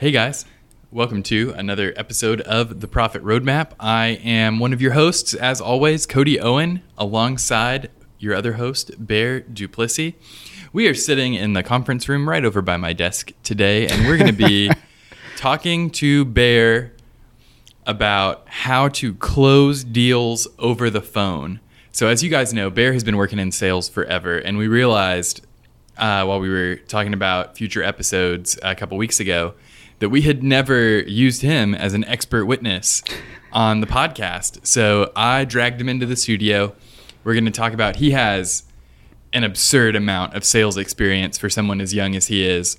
Hey guys, welcome to another episode of The Profit Roadmap. I am one of your hosts, as always, Cody Owen, alongside your other host, Bear Duplessis. We are sitting in the conference room right over by my desk today, and we're going to be talking to Bear about how to close deals over the phone. So, as you guys know, Bear has been working in sales forever, and we realized uh, while we were talking about future episodes a couple weeks ago that we had never used him as an expert witness on the podcast. So, I dragged him into the studio. We're going to talk about he has an absurd amount of sales experience for someone as young as he is.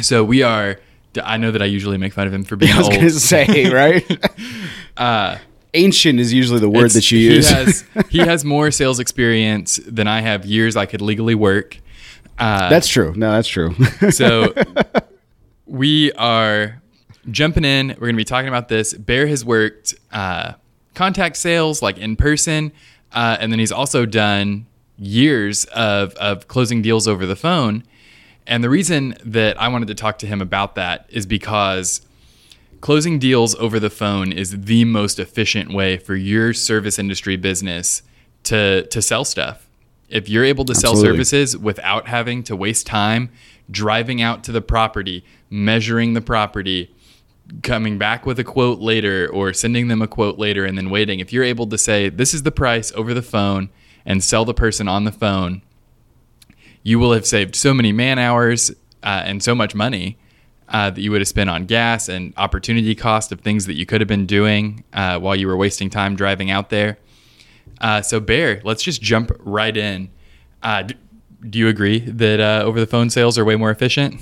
So, we are I know that I usually make fun of him for being I was old. going to say, right? uh, Ancient is usually the word that you use. He has, he has more sales experience than I have years I could legally work. Uh, that's true. No, that's true. so we are jumping in. We're going to be talking about this. Bear has worked uh, contact sales, like in person, uh, and then he's also done years of, of closing deals over the phone. And the reason that I wanted to talk to him about that is because closing deals over the phone is the most efficient way for your service industry business to to sell stuff. If you're able to sell Absolutely. services without having to waste time driving out to the property, measuring the property, coming back with a quote later or sending them a quote later and then waiting, if you're able to say this is the price over the phone and sell the person on the phone, you will have saved so many man hours uh, and so much money uh, that you would have spent on gas and opportunity cost of things that you could have been doing uh, while you were wasting time driving out there. Uh, so, Bear, let's just jump right in. Uh, d- do you agree that uh, over the phone sales are way more efficient?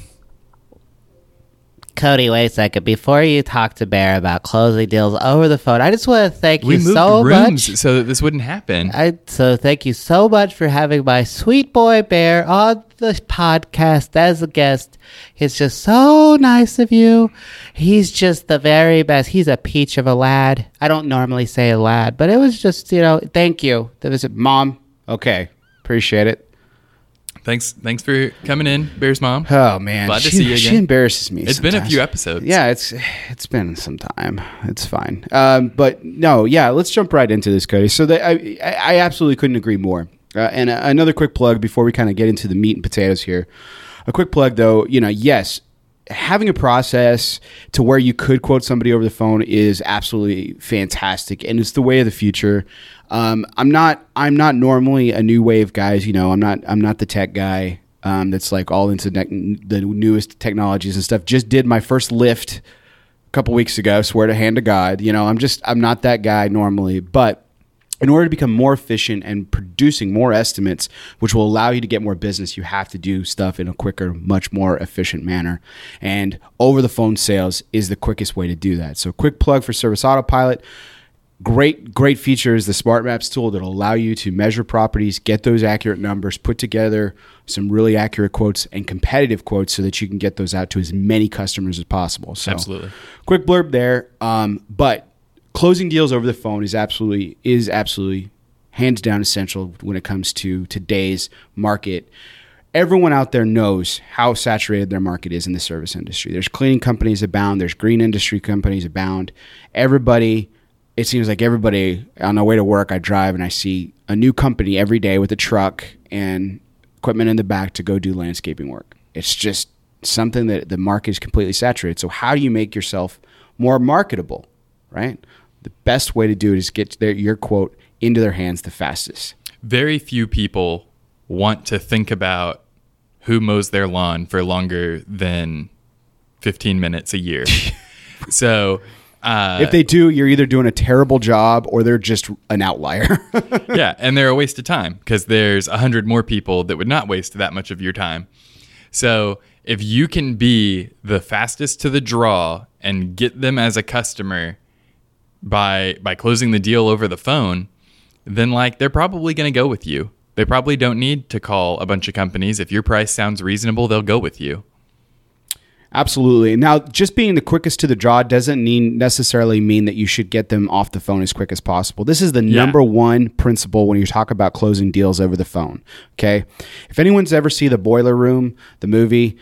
Cody, wait a second. Before you talk to Bear about closing deals over the phone, I just want to thank We you moved so much. so that this wouldn't happen. I, so thank you so much for having my sweet boy Bear on the podcast as a guest. It's just so nice of you. He's just the very best. He's a peach of a lad. I don't normally say a lad, but it was just, you know, thank you. That was Mom, okay. Appreciate it. Thanks, thanks for coming in, Bear's mom. Oh, man. Glad to see you again. She embarrasses me. It's been a few episodes. Yeah, it's it's been some time. It's fine. Um, but no, yeah, let's jump right into this, Cody. So that I, I I absolutely couldn't agree more. Uh, and uh, another quick plug before we kind of get into the meat and potatoes here. A quick plug, though. You know, yes, having a process to where you could quote somebody over the phone is absolutely fantastic, and it's the way of the future. Um, I'm not I'm not normally a new wave guys. You know, I'm not I'm not the tech guy um, that's like all into ne- the newest technologies and stuff. Just did my first Lyft a couple weeks ago. Swear to hand to God. You know, I'm just I'm not that guy normally, but in order to become more efficient and producing more estimates, which will allow you to get more business, you have to do stuff in a quicker, much more efficient manner. And over the phone sales is the quickest way to do that. So, quick plug for Service Autopilot. Great, great feature is the Smart Maps tool that'll allow you to measure properties, get those accurate numbers, put together some really accurate quotes and competitive quotes so that you can get those out to as many customers as possible. So, Absolutely. quick blurb there. Um, but closing deals over the phone is absolutely is absolutely hands down essential when it comes to today's market. Everyone out there knows how saturated their market is in the service industry. There's cleaning companies abound. There's green industry companies abound. Everybody, it seems like everybody on their way to work, I drive and I see a new company every day with a truck and equipment in the back to go do landscaping work. It's just something that the market is completely saturated. So how do you make yourself more marketable, right? The best way to do it is get their, your quote into their hands the fastest. Very few people want to think about who mows their lawn for longer than 15 minutes a year. so, uh, if they do, you're either doing a terrible job or they're just an outlier. yeah, and they're a waste of time because there's a hundred more people that would not waste that much of your time. So if you can be the fastest to the draw and get them as a customer by by closing the deal over the phone, then like they're probably going to go with you. They probably don't need to call a bunch of companies. If your price sounds reasonable, they'll go with you. Absolutely. Now, just being the quickest to the draw doesn't mean necessarily mean that you should get them off the phone as quick as possible. This is the Yeah. number one principle when you talk about closing deals over the phone. Okay. If anyone's ever seen the Boiler Room, the movie,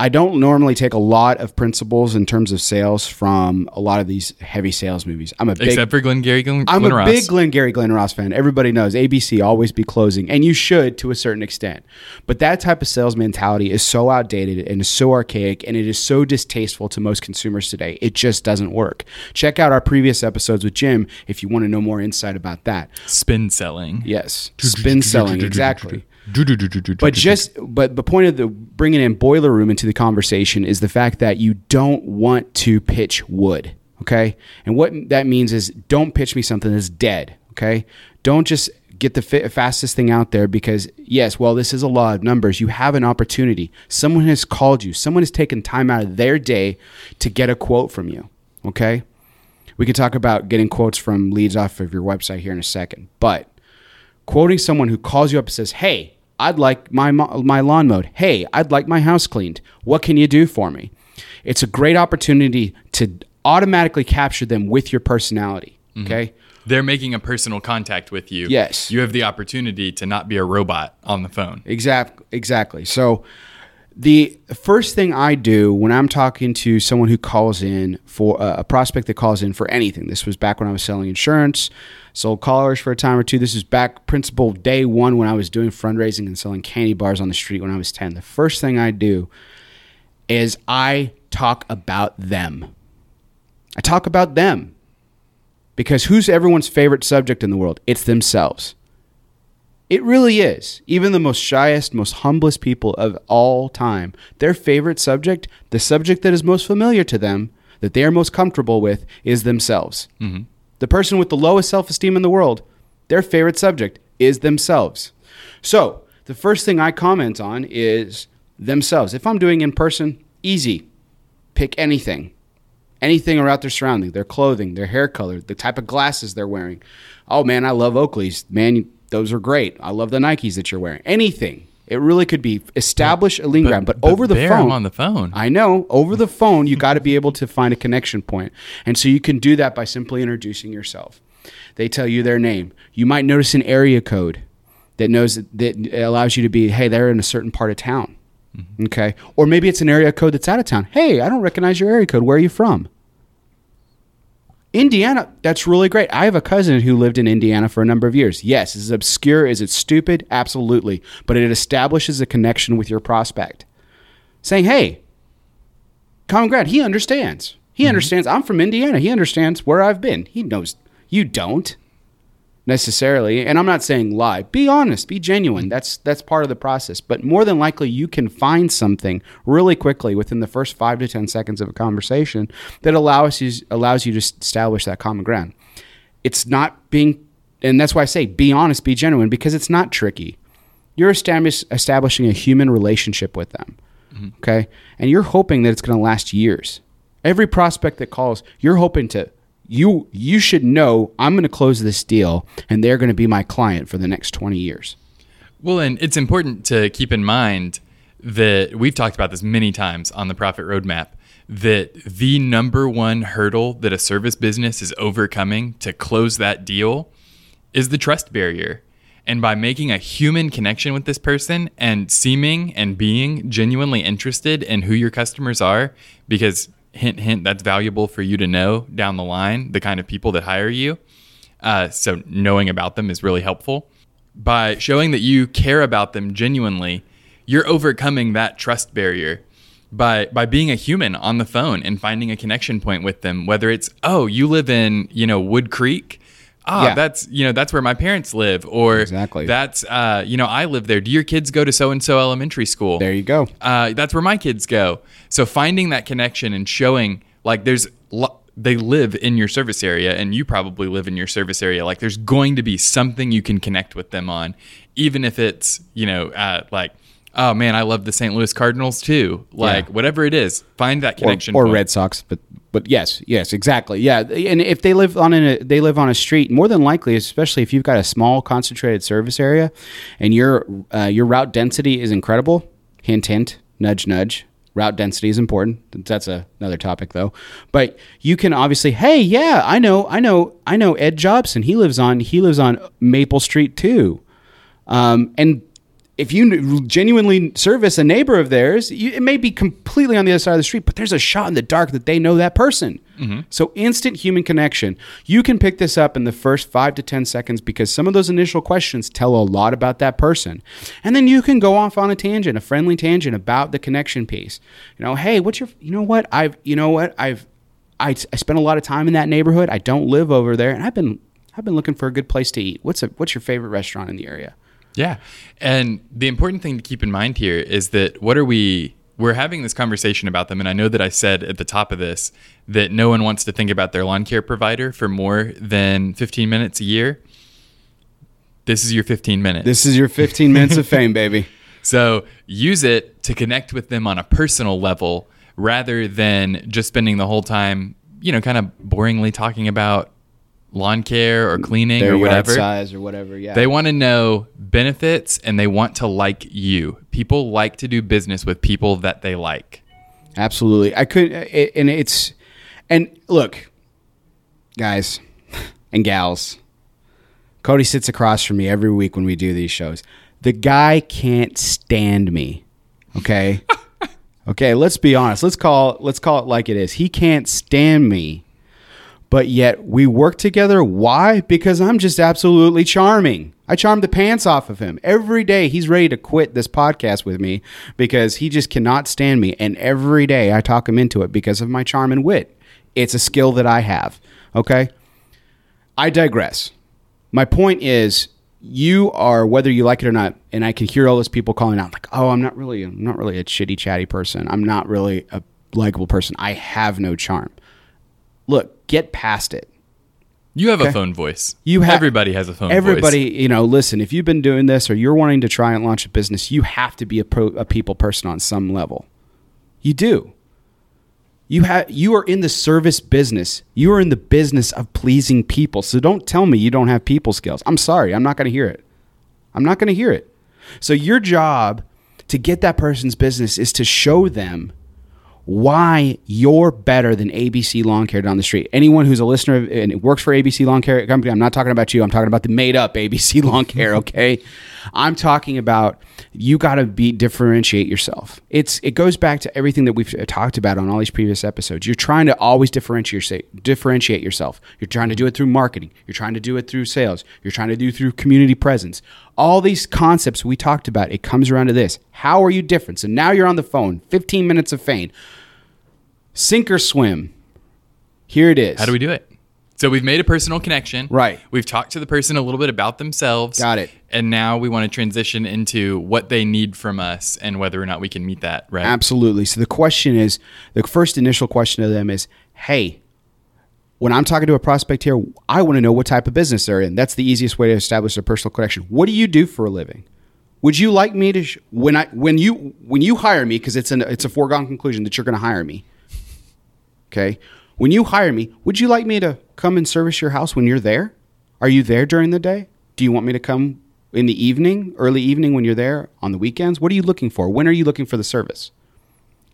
I don't normally take a lot of principles in terms of sales from a lot of these heavy sales movies. I'm a big Except for Glengarry Glen, I'm Glen a Ross. big Glengarry Glen Ross fan. Everybody knows ABC always be closing, and you should to a certain extent. But that type of sales mentality is so outdated and is so archaic, and it is so distasteful to most consumers today. It just doesn't work. Check out our previous episodes with Jim if you want to know more insight about that. Spin selling. Yes, spin selling exactly. But just but the point of the bringing in boiler room into the conversation is the fact that you don't want to pitch wood, okay? And what that means is don't pitch me something that's dead, okay? Don't just get the fi- fastest thing out there because yes, well this is a law of numbers. You have an opportunity. Someone has called you. Someone has taken time out of their day to get a quote from you, okay? We can talk about getting quotes from leads off of your website here in a second, but quoting someone who calls you up and says, "Hey, I'd like my my lawn mowed. Hey, I'd like my house cleaned. What can you do for me?" It's a great opportunity to automatically capture them with your personality. Mm-hmm. Okay? they're making a personal contact with you. Yes. You have the opportunity to not be a robot on the phone. Exactly. Exactly. So the first thing I do when I'm talking to someone who calls in for uh, a prospect that calls in for anything. This was back when I was selling insurance, sold callers for a time or two. This is back principal day one when I was doing fundraising and selling candy bars on the street when I was 10. The first thing I do is I talk about them. I talk about them. Because who's everyone's favorite subject in the world? It's themselves. It really is. Even the most shyest, most humblest people of all time, their favorite subject, the subject that is most familiar to them, that they are most comfortable with, is themselves. Mm-hmm. The person with the lowest self esteem in the world, their favorite subject is themselves. So, the first thing I comment on is themselves. If I'm doing in person, easy. Pick anything anything about their surrounding, their clothing, their hair color, the type of glasses they're wearing. Oh man, I love Oakley's. Man, those are great. I love the Nikes that you're wearing. Anything. It really could be establish a lean ground, but, over the phone. I'm on the phone. I know. Over the phone, you got to be able to find a connection point. And so you can do that by simply introducing yourself. They tell you their name. You might notice an area code that knows that allows you to be, hey, they're in a certain part of town. Mm-hmm. Okay. Or maybe it's an area code that's out of town. Hey, I don't recognize your area code. Where are you from? Indiana, that's really great. I have a cousin who lived in Indiana for a number of years. Yes, is it obscure? Is it stupid? Absolutely. But it establishes a connection with your prospect. Saying, hey, common ground, he understands. He mm-hmm. understands. I'm from Indiana. He understands where I've been. He knows you don't necessarily. And I'm not saying lie. Be honest, be genuine. Mm-hmm. That's that's part of the process. But more than likely you can find something really quickly within the first 5 to 10 seconds of a conversation that allows you allows you to establish that common ground. It's not being and that's why I say be honest, be genuine because it's not tricky. You're establish, establishing a human relationship with them. Mm-hmm. Okay? And you're hoping that it's going to last years. Every prospect that calls, you're hoping to you you should know I'm going to close this deal and they're going to be my client for the next 20 years. Well, and it's important to keep in mind that we've talked about this many times on the Profit Roadmap that the number one hurdle that a service business is overcoming to close that deal is the trust barrier. And by making a human connection with this person and seeming and being genuinely interested in who your customers are, because hint, hint, that's valuable for you to know down the line, the kind of people that hire you. Uh, so knowing about them is really helpful by showing that you care about them genuinely, you're overcoming that trust barrier by by being a human on the phone and finding a connection point with them. Whether it's oh, you live in you know Wood Creek. Ah, Yeah. that's you know that's where my parents live, or Exactly. that's uh, you know I live there. Do your kids go to so and so elementary school? There you go. uh, that's where my kids go. So finding that connection and showing like there's lo- they live in your service area and you probably live in your service area. Like there's going to be something you can connect with them on, even if it's you know uh, like oh man I love the St. Louis Cardinals too. Like Yeah. whatever it is, find that connection. or, or. Red Sox, but but yes, yes, exactly. Yeah, and if they live on a they live on a street, more than likely, especially if you've got a small concentrated service area, and your uh, your route density is incredible. Hint, hint, nudge, nudge. Route density is important. That's a, another topic though. But you can obviously, hey, yeah, I know, I know, I know Ed Jobson. He lives on he lives on Maple Street too. Um, and if you genuinely service a neighbor of theirs, you, it may be completely on the other side of the street, but there's a shot in the dark that they know that person. Mm-hmm. So instant human connection. You can pick this up in the first five to 10 seconds because some of those initial questions tell a lot about that person. And then you can go off on a tangent, a friendly tangent about the connection piece. You know, hey, what's your, you know what? I've, you know what? I've, I, I spent a lot of time in that neighborhood. I don't live over there, and I've been I've been looking for a good place to eat. What's a what's your favorite restaurant in the area? Yeah. And the important thing to keep in mind here is that what are we we're having this conversation about them and I know that I said at the top of this that no one wants to think about their lawn care provider for more than 15 minutes a year. This is your 15 minutes. This is your 15 minutes of fame, baby. So use it to connect with them on a personal level rather than just spending the whole time, you know, kind of boringly talking about lawn care or cleaning Their or whatever. size or whatever. Yeah. They want to know benefits and they want to like you. People like to do business with people that they like. Absolutely. I could, it, and it's, and look, guys and gals, Cody sits across from me every week when we do these shows. The guy can't stand me. Okay. okay. Let's be honest. Let's call let's call it like it is. He can't stand me, but yet we work together. Why? Because I'm just absolutely charming. I charm the pants off of him every day. He's ready to quit this podcast with me because he just cannot stand me. And every day I talk him into it because of my charm and wit. It's a skill that I have. Okay. I digress. My point is, you are whether you like it or not, and I can hear all those people calling out like, "Oh, I'm not really, I'm not really a chitty chatty person. I'm not really a likable person. I have no charm." Look, get past it. You have Okay. a phone voice. You have everybody has a phone voice. Everybody, voice. you know, listen. If you've been doing this or you're wanting to try and launch a business, you have to be a, pro, a people person on some level. You do. You have you are in the service business. You are in the business of pleasing people. So don't tell me you don't have people skills. I'm sorry. I'm not going to hear it. I'm not going to hear it. So your job to get that person's business is to show them why you're better than ABC Lawn Care down the street. Anyone who's a listener and works for ABC Lawn Care Company, I'm not talking about you. I'm talking about the made up ABC Lawn Care, mm-hmm. okay? I'm talking about you got to be differentiate yourself. It's it goes back to everything that we've uh, talked about on all these previous episodes. You're trying to always differentiate yourself, differentiate yourself. You're trying to do it through marketing. You're trying to do it through sales. You're trying to do it through community presence. All these concepts we talked about, it comes around to this. How are you different? So now you're on the phone, 15 minutes of fame. Sink or swim. Here it is. How do we do it? So we've made a personal connection. Right. We've talked to the person a little bit about themselves. Got it. And now we want to transition into what they need from us and whether or not we can meet that, right? Absolutely. So the question is the first initial question to them is, hey, when I'm talking to a prospect here, I want to know what type of business they're in. That's the easiest way to establish a personal connection. What do you do for a living? Would you like me to sh- when I when you when you hire me because it's an it's a foregone conclusion that you're going to hire me. Okay? When you hire me, would you like me to come and service your house when you're there? Are you there during the day? Do you want me to come in the evening, early evening when you're there on the weekends? What are you looking for? When are you looking for the service?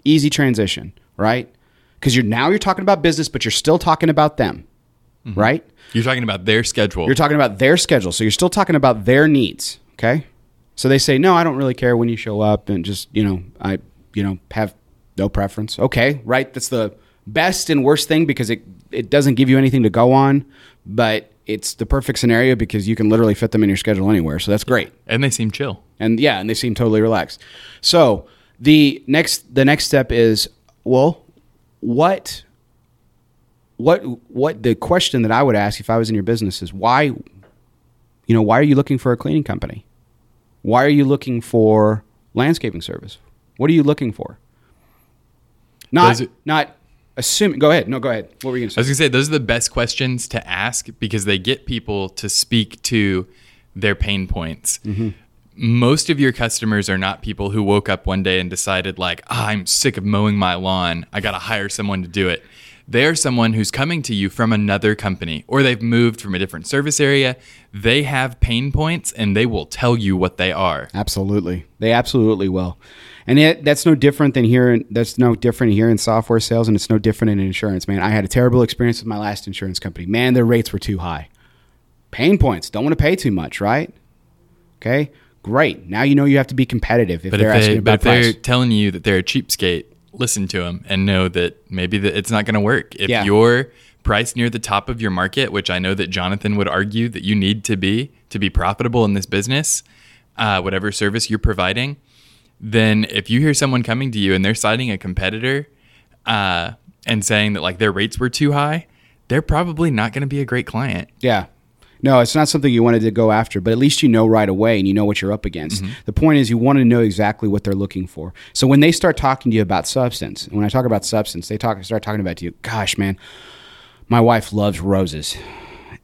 Easy transition, right? Because you're now you're talking about business, but you're still talking about them, mm-hmm. right? You're talking about their schedule. You're talking about their schedule, so you're still talking about their needs. Okay, so they say, no, I don't really care when you show up, and just you know, I you know have no preference. Okay, right? That's the best and worst thing because it it doesn't give you anything to go on, but it's the perfect scenario because you can literally fit them in your schedule anywhere. So that's great and they seem chill. and yeah, and they seem totally relaxed. So the next the next step is well, what what what the question that I would ask if I was in your business is why you know why are you looking for a cleaning company? Why are you looking for landscaping service? What are you looking for? Not are- not assuming. Go ahead. No, go ahead. What were you going to say? I was gonna say those are the best questions to ask because they get people to speak to their pain points. Mm-hmm. Most of your customers are not people who woke up one day and decided like, "Ah, I'm sick of mowing my lawn. I got to hire someone to do it. They are someone who's coming to you from another company or they've moved from a different service area. They have pain points and they will tell you what they are. Absolutely, they absolutely will, and it, that's no different than here. In, that's no different here in software sales, and it's no different in insurance. Man, I had a terrible experience with my last insurance company. Man, their rates were too high. Pain points. Don't want to pay too much, right? Okay. Great. Now you know you have to be competitive if But they're if, asking they, but about if they're telling you that they're a cheapskate, listen to them and know that maybe that it's not going to work. If Yeah. you're priced near the top of your market, which I know that Jonathan would argue that you need to be to be profitable in this business, uh, whatever service you're providing, then if you hear someone coming to you and they're citing a competitor uh, and saying that like their rates were too high, they're probably not going to be a great client. Yeah. No, it's not something you wanted to go after, but at least you know right away and you know what you're up against. Mm-hmm. The point is, you want to know exactly what they're looking for. So when they start talking to you about substance, when I talk about substance, they talk start talking about to you. Gosh, man, my wife loves roses,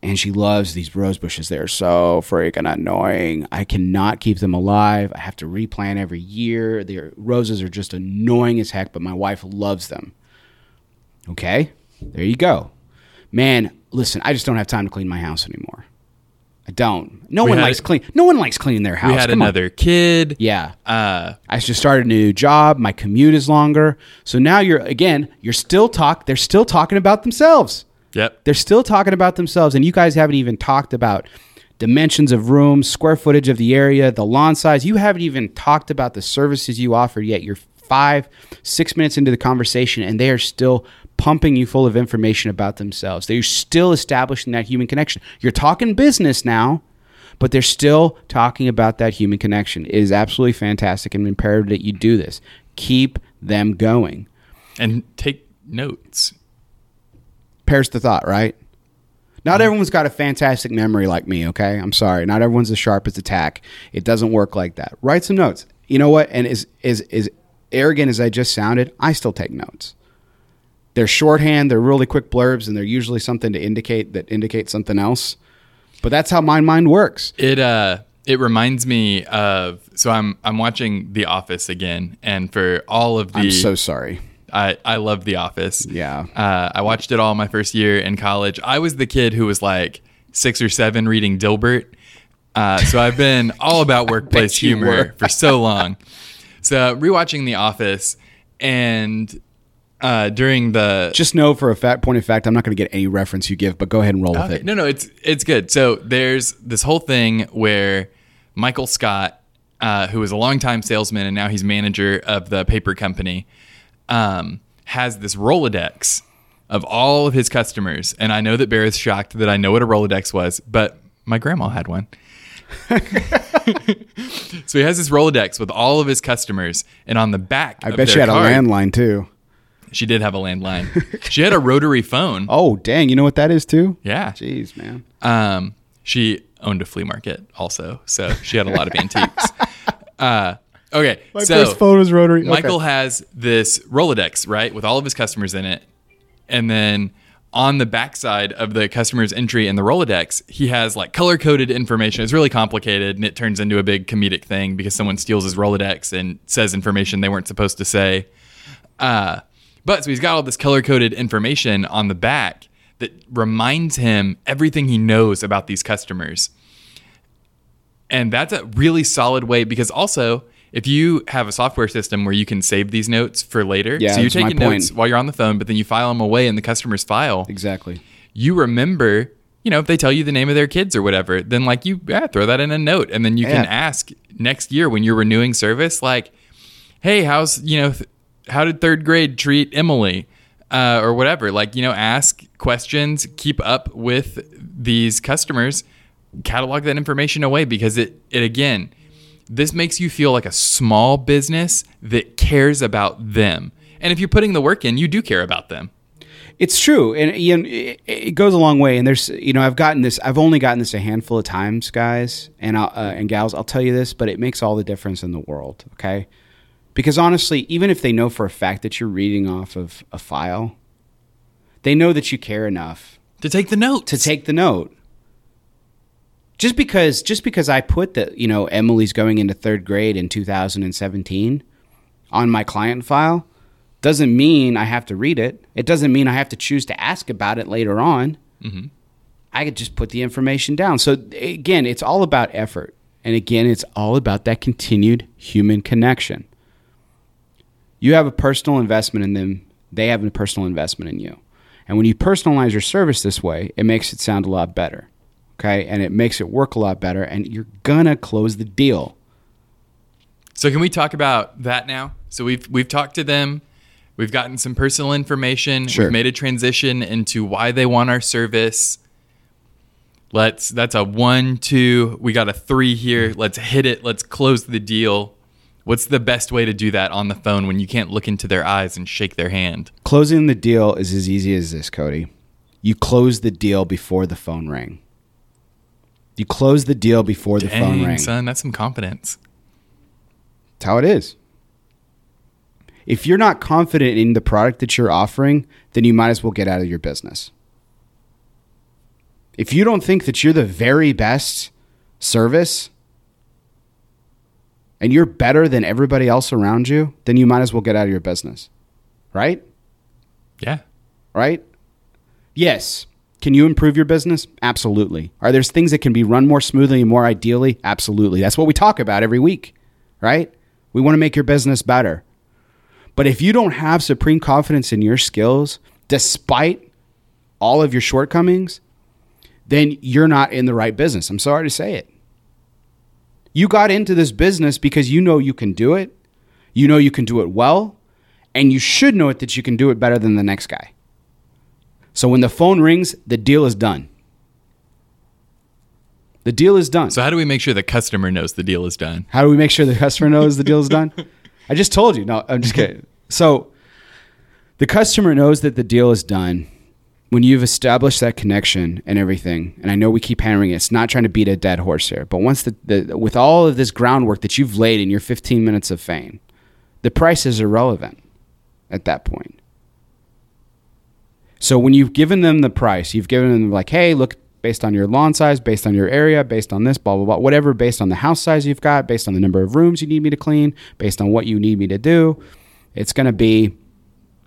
and she loves these rose bushes. They're so freaking annoying. I cannot keep them alive. I have to replant every year. Their roses are just annoying as heck, but my wife loves them. Okay, there you go. Man, listen, I just don't have time to clean my house anymore. I don't. No We one had- likes clean. No one likes cleaning their house. we had Come on. another kid. Yeah. Uh, I just started a new job. My commute is longer. So now you're again, you're still talk. They're still talking about themselves. yep. They're still talking about themselves, and you guys haven't even talked about dimensions of rooms, square footage of the area, the lawn size. You haven't even talked about the services you offer yet. You're five, six minutes into the conversation, and they are still pumping you full of information about themselves. They're still establishing that human connection. You're talking business now, but they're still talking about that human connection. It is absolutely fantastic and imperative that you do this. Keep them going. And take notes. pairs the thought, right? Not mm-hmm. everyone's got a fantastic memory like me, okay? I'm sorry. Not everyone's as sharp as attack. It doesn't work like that. Write some notes. You know what? And as as as arrogant as I just sounded, I still take notes. They're shorthand, they're really quick blurbs, and they're usually something to indicate that indicates something else. But that's how my mind works. It uh it reminds me of so I'm I'm watching The Office again, and for all of the I'm so sorry. I I love The Office. Yeah. Uh, I watched it all my first year in college. I was the kid who was like six or seven reading Dilbert. Uh, so I've been all about workplace humor for so long. So rewatching The Office, and uh, during the Just know for a fact, point of fact, I'm not going to get any reference you give, but go ahead and roll with Okay. it. No, no, it's it's good. So there's this whole thing where Michael Scott, uh, who was a longtime salesman and now he's manager of the paper company, um, has this Rolodex of all of his customers. And I know that Bear is shocked that I know what a Rolodex was, but my grandma had one. so he has this Rolodex with all of his customers, and on the back, I bet you had card- a landline too. She did have a landline. she had a rotary phone. Oh, dang. You know what that is too? Yeah. Jeez, man. Um, she owned a flea market also, so she had a lot of antiques. Uh, okay, My so first phone was rotary. Okay. Michael has this Rolodex, right, with all of his customers in it, and then on the backside of the customer's entry in the Rolodex, he has like color coded information. It's really complicated, and it turns into a big comedic thing because someone steals his Rolodex and says information they weren't supposed to say. Uh, but so he's got all this color coded information on the back that reminds him everything he knows about these customers. And that's a really solid way because also, if you have a software system where you can save these notes for later, Yeah, so you're taking notes while you're on the phone, but then you file them away in the customer's file, Exactly. you remember, you know, if they tell you the name of their kids or whatever, then like you yeah, throw that in a note. And then you can ask next year when you're renewing service, like, hey, how's, you know, th- how did third grade treat Emily? Uh, or whatever. Like, you know, ask questions, keep up with these customers, catalog that information away because it, it again, this makes you feel like a small business that cares about them. And if you're putting the work in, you do care about them. It's true, and Ian, it, it goes a long way. And there's, you know, I've gotten this. I've only gotten this a handful of times, guys and uh, and gals. I'll tell you this, but it makes all the difference in the world. Okay, because honestly, even if they know for a fact that you're reading off of a file, they know that you care enough To take the note. to take the note. Just because, just because I put that, you know, Emily's going into third grade in 2017 on my client file, doesn't mean I have to read it. It doesn't mean I have to choose to ask about it later on. Mm-hmm. I could just put the information down. So again, it's all about effort, and again, it's all about that continued human connection. You have a personal investment in them; they have a personal investment in you. And when you personalize your service this way, it makes it sound a lot better. Okay. And it makes it work a lot better. And you're going to close the deal. So can we talk about that now? So we've we've talked to them. We've gotten some personal information. Sure. We've made a transition into why they want our service. Let's that's a one, two. We got a three here. Let's hit it. Let's close the deal. What's the best way to do that on the phone when you can't look into their eyes and shake their hand? Closing the deal is as easy as this, Cody. You close the deal before the phone rang. You close the deal before the phone rang. son, that's some confidence. That's how it is. If you're not confident in the product that you're offering, then you might as well get out of your business. If you don't think that you're the very best service and you're better than everybody else around you, then you might as well get out of your business. Right? Yeah. Right? Yes. Can you improve your business? Absolutely. Are there things that can be run more smoothly and more ideally? Absolutely. That's what we talk about every week, right? We want to make your business better. But if you don't have supreme confidence in your skills, despite all of your shortcomings, then you're not in the right business. I'm sorry to say it. You got into this business because you know you can do it, you know you can do it well, and you should know it that you can do it better than the next guy. So when the phone rings, the deal is done. The deal is done. So how do we make sure the customer knows the deal is done? How do we make sure the customer knows the deal is done? I just told you. No, I'm just kidding. So the customer knows that the deal is done when you've established that connection and everything. And I know we keep hammering it. It's not trying to beat a dead horse here, but once the, the with all of this groundwork that you've laid in your 15 minutes of fame, the price is irrelevant at that point. So when you've given them the price, you've given them like, hey, look, based on your lawn size, based on your area, based on this, blah blah blah, whatever, based on the house size you've got, based on the number of rooms you need me to clean, based on what you need me to do, it's going to be,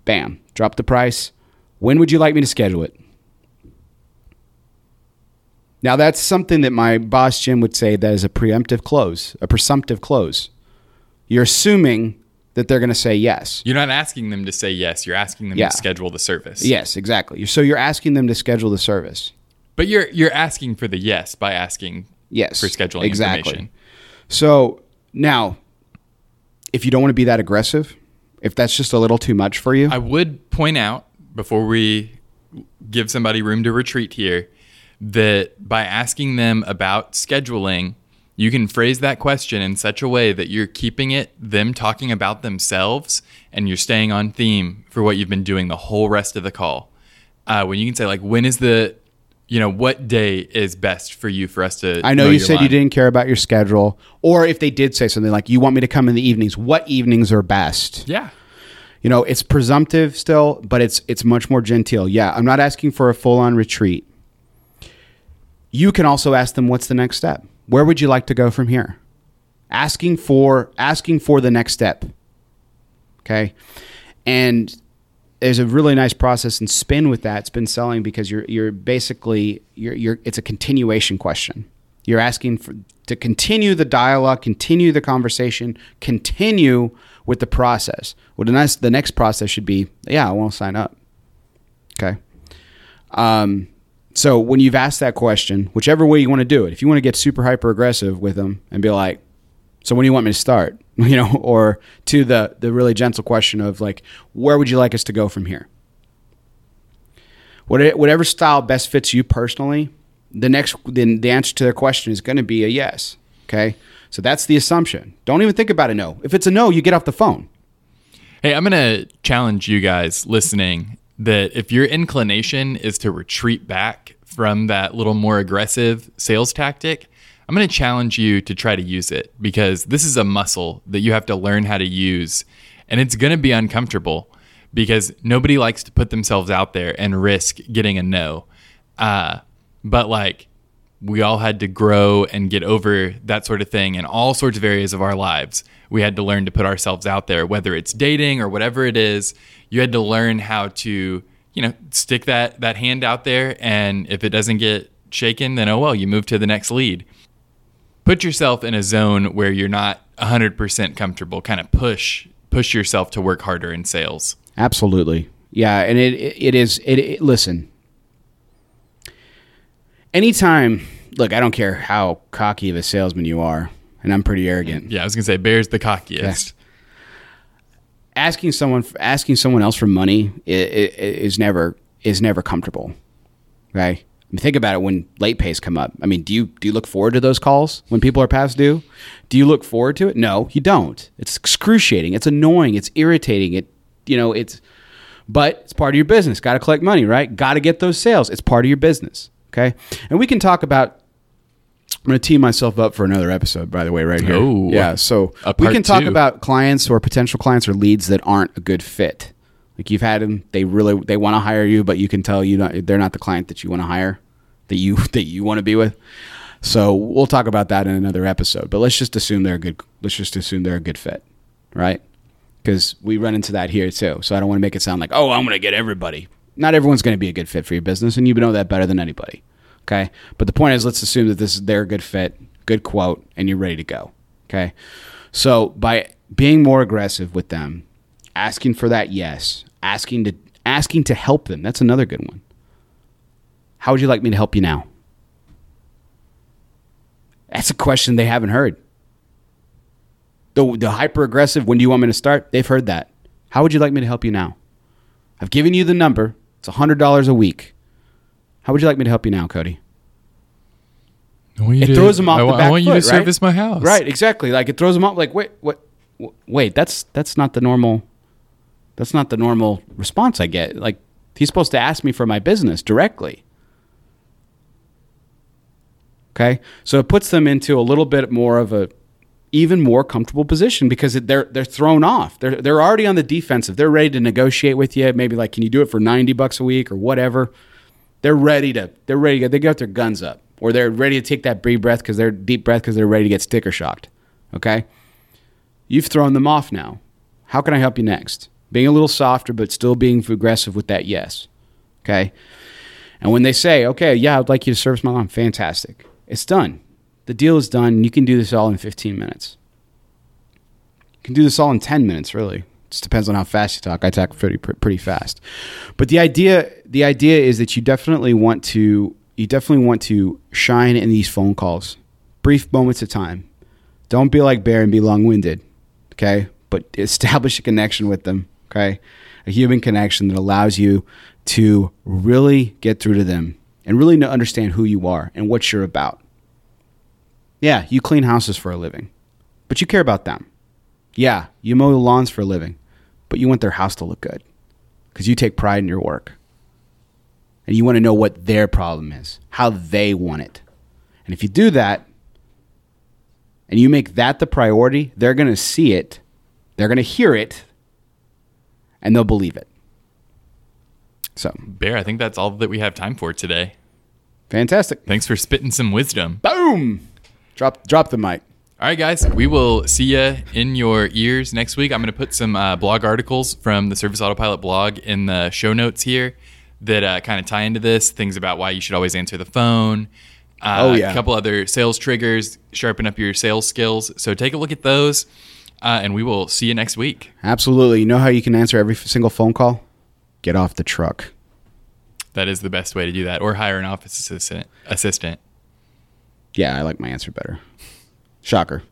bam, drop the price. When would you like me to schedule it? Now that's something that my boss Jim would say that is a preemptive close, a presumptive close. You're assuming that they're going to say yes. You're not asking them to say yes. You're asking them Yeah. to schedule the service. Yes, exactly. So you're asking them to schedule the service. But you're you're asking for the yes by asking Yes. for scheduling exactly. information. So now, if you don't want to be that aggressive, if that's just a little too much for you, I would point out before we give somebody room to retreat here that by asking them about scheduling, you can phrase that question in such a way that you're keeping it them talking about themselves and you're staying on theme for what you've been doing the whole rest of the call. Uh, when you can say like, when is the, you know, what day is best for you for us to? I know mow you your said you didn't care about your schedule, or if they did say something like, "You want me to come in the evenings? What evenings are best?" Yeah. You know, it's presumptive still, but it's it's much more genteel. Yeah, I'm not asking for a full on retreat. You can also ask them what's the next step. Where would you like to go from here? Asking for asking for the next step. Okay? And there's a really nice process and spin with that It's been selling because you're you're basically you're you're it's a continuation question. You're asking for to continue the dialogue, continue the conversation, continue with the process. Well, the next the next process should be, yeah, I want to sign up. Okay. Um, so when you've asked that question, whichever way you want to do it, if you want to get super hyper aggressive with them and be like, so when do you want me to start? You know, or to the the really gentle question of like, where would you like us to go from here? What- Whatever style best fits you personally, the next then the answer to their question is going to be a yes. Okay, so that's the assumption. Don't even think about a no. If it's a no, you get off the phone. Hey, I'm going to challenge you guys listening that if your inclination is to retreat back from that little more aggressive sales tactic, I'm going to challenge you to try to use it because this is a muscle that you have to learn how to use. And it's going to be uncomfortable because nobody likes to put themselves out there and risk getting a no. Uh, but like, we all had to grow and get over that sort of thing in all sorts of areas of our lives. We had to learn to put ourselves out there, whether it's dating or whatever it is. You had to learn how to, you know, stick that that hand out there, and if it doesn't get shaken, then oh well, you move to the next lead. Put yourself in a zone where you're not 100% comfortable. Kind of push push yourself to work harder in sales. Absolutely. Yeah, and it it, it is it, it listen. Anytime, look, I don't care how cocky of a salesman you are, and I'm pretty arrogant. Yeah, I was gonna say Bear's the cockiest. Asking someone asking someone else for money is never is never comfortable. Okay, I mean, think about it when late pays come up. I mean, do you do you look forward to those calls when people are past due? Do you look forward to it? No, you don't. It's excruciating. It's annoying. It's irritating. It you know it's but it's part of your business. Got to collect money, right? Got to get those sales. It's part of your business. Okay, and we can talk about. I'm going to tee myself up for another episode, by the way, right here. Oh. yeah. So we can talk two. about clients or potential clients or leads that aren't a good fit. Like you've had them, they really they want to hire you, but you can tell you not, they're not the client that you want to hire, that you that you want to be with. So we'll talk about that in another episode. But let's just assume they're a good. Let's just assume they're a good fit, right? Because we run into that here too. So I don't want to make it sound like, oh, I'm going to get everybody. Not everyone's going to be a good fit for your business, and you know that better than anybody. Okay, but the point is, let's assume that this is they're good fit, good quote, and you're ready to go. Okay, so by being more aggressive with them, asking for that yes, asking to asking to help them. That's another good one. How would you like me to help you now? That's a question they haven't heard. The, the hyper aggressive, when do you want me to start? They've heard that. How would you like me to help you now? I've given you the number. It's $100 a week. How would you like me to help you now, Cody? I want you It to- throws them off I, the wa- I back want you to foot, right? service my house. Right, exactly. Like it throws them off. Like wait, what? Wait, that's that's not the normal. That's not the normal response I get. Like he's supposed to ask me for my business directly. Okay, so it puts them into a little bit more of a even more comfortable position because they're they're thrown off. They're they're already on the defensive. They're ready to negotiate with you. Maybe like, can you do it for ninety bucks a week or whatever? They're ready to they're ready to they got their guns up or they're ready to take that breathe breath because they're deep breath because they're ready to get sticker shocked. Okay, you've thrown them off now. How can I help you next? Being a little softer but still being aggressive with that yes. Okay, and when they say, okay, yeah, I'd like you to service my lawn, fantastic. It's done. The deal is done. You can do this all in 15 minutes. You can do this all in 10 minutes, really. Just depends on how fast you talk. I talk pretty pretty fast. But the idea the idea is that you definitely want to you definitely want to shine in these phone calls. Brief moments of time. Don't be like Bear and be long-winded. Okay? But establish a connection with them, okay? A human connection that allows you to really get through to them and really know, understand who you are and what you're about. Yeah, you clean houses for a living, but you care about them. Yeah, you mow the lawns for a living, but you want their house to look good because you take pride in your work. And you want to know what their problem is, how they want it. And if you do that, and you make that the priority, they're going to see it, they're going to hear it, and they'll believe it. So, Bear, I think that's all that we have time for today. fantastic. Thanks for spitting some wisdom. Boom! Drop, drop the mic. All right, guys, we will see you in your ears next week. I'm going to put some uh, blog articles from the Service Autopilot blog in the show notes here that uh, kind of tie into this things about why you should always answer the phone. Uh, Oh, yeah. A couple other sales triggers, sharpen up your sales skills. So take a look at those, uh, and we will see you next week. Absolutely. You know how you can answer every single phone call? Get off the truck. That is the best way to do that, or hire an office assistant. Assistant. Yeah, I like my answer better. Shocker.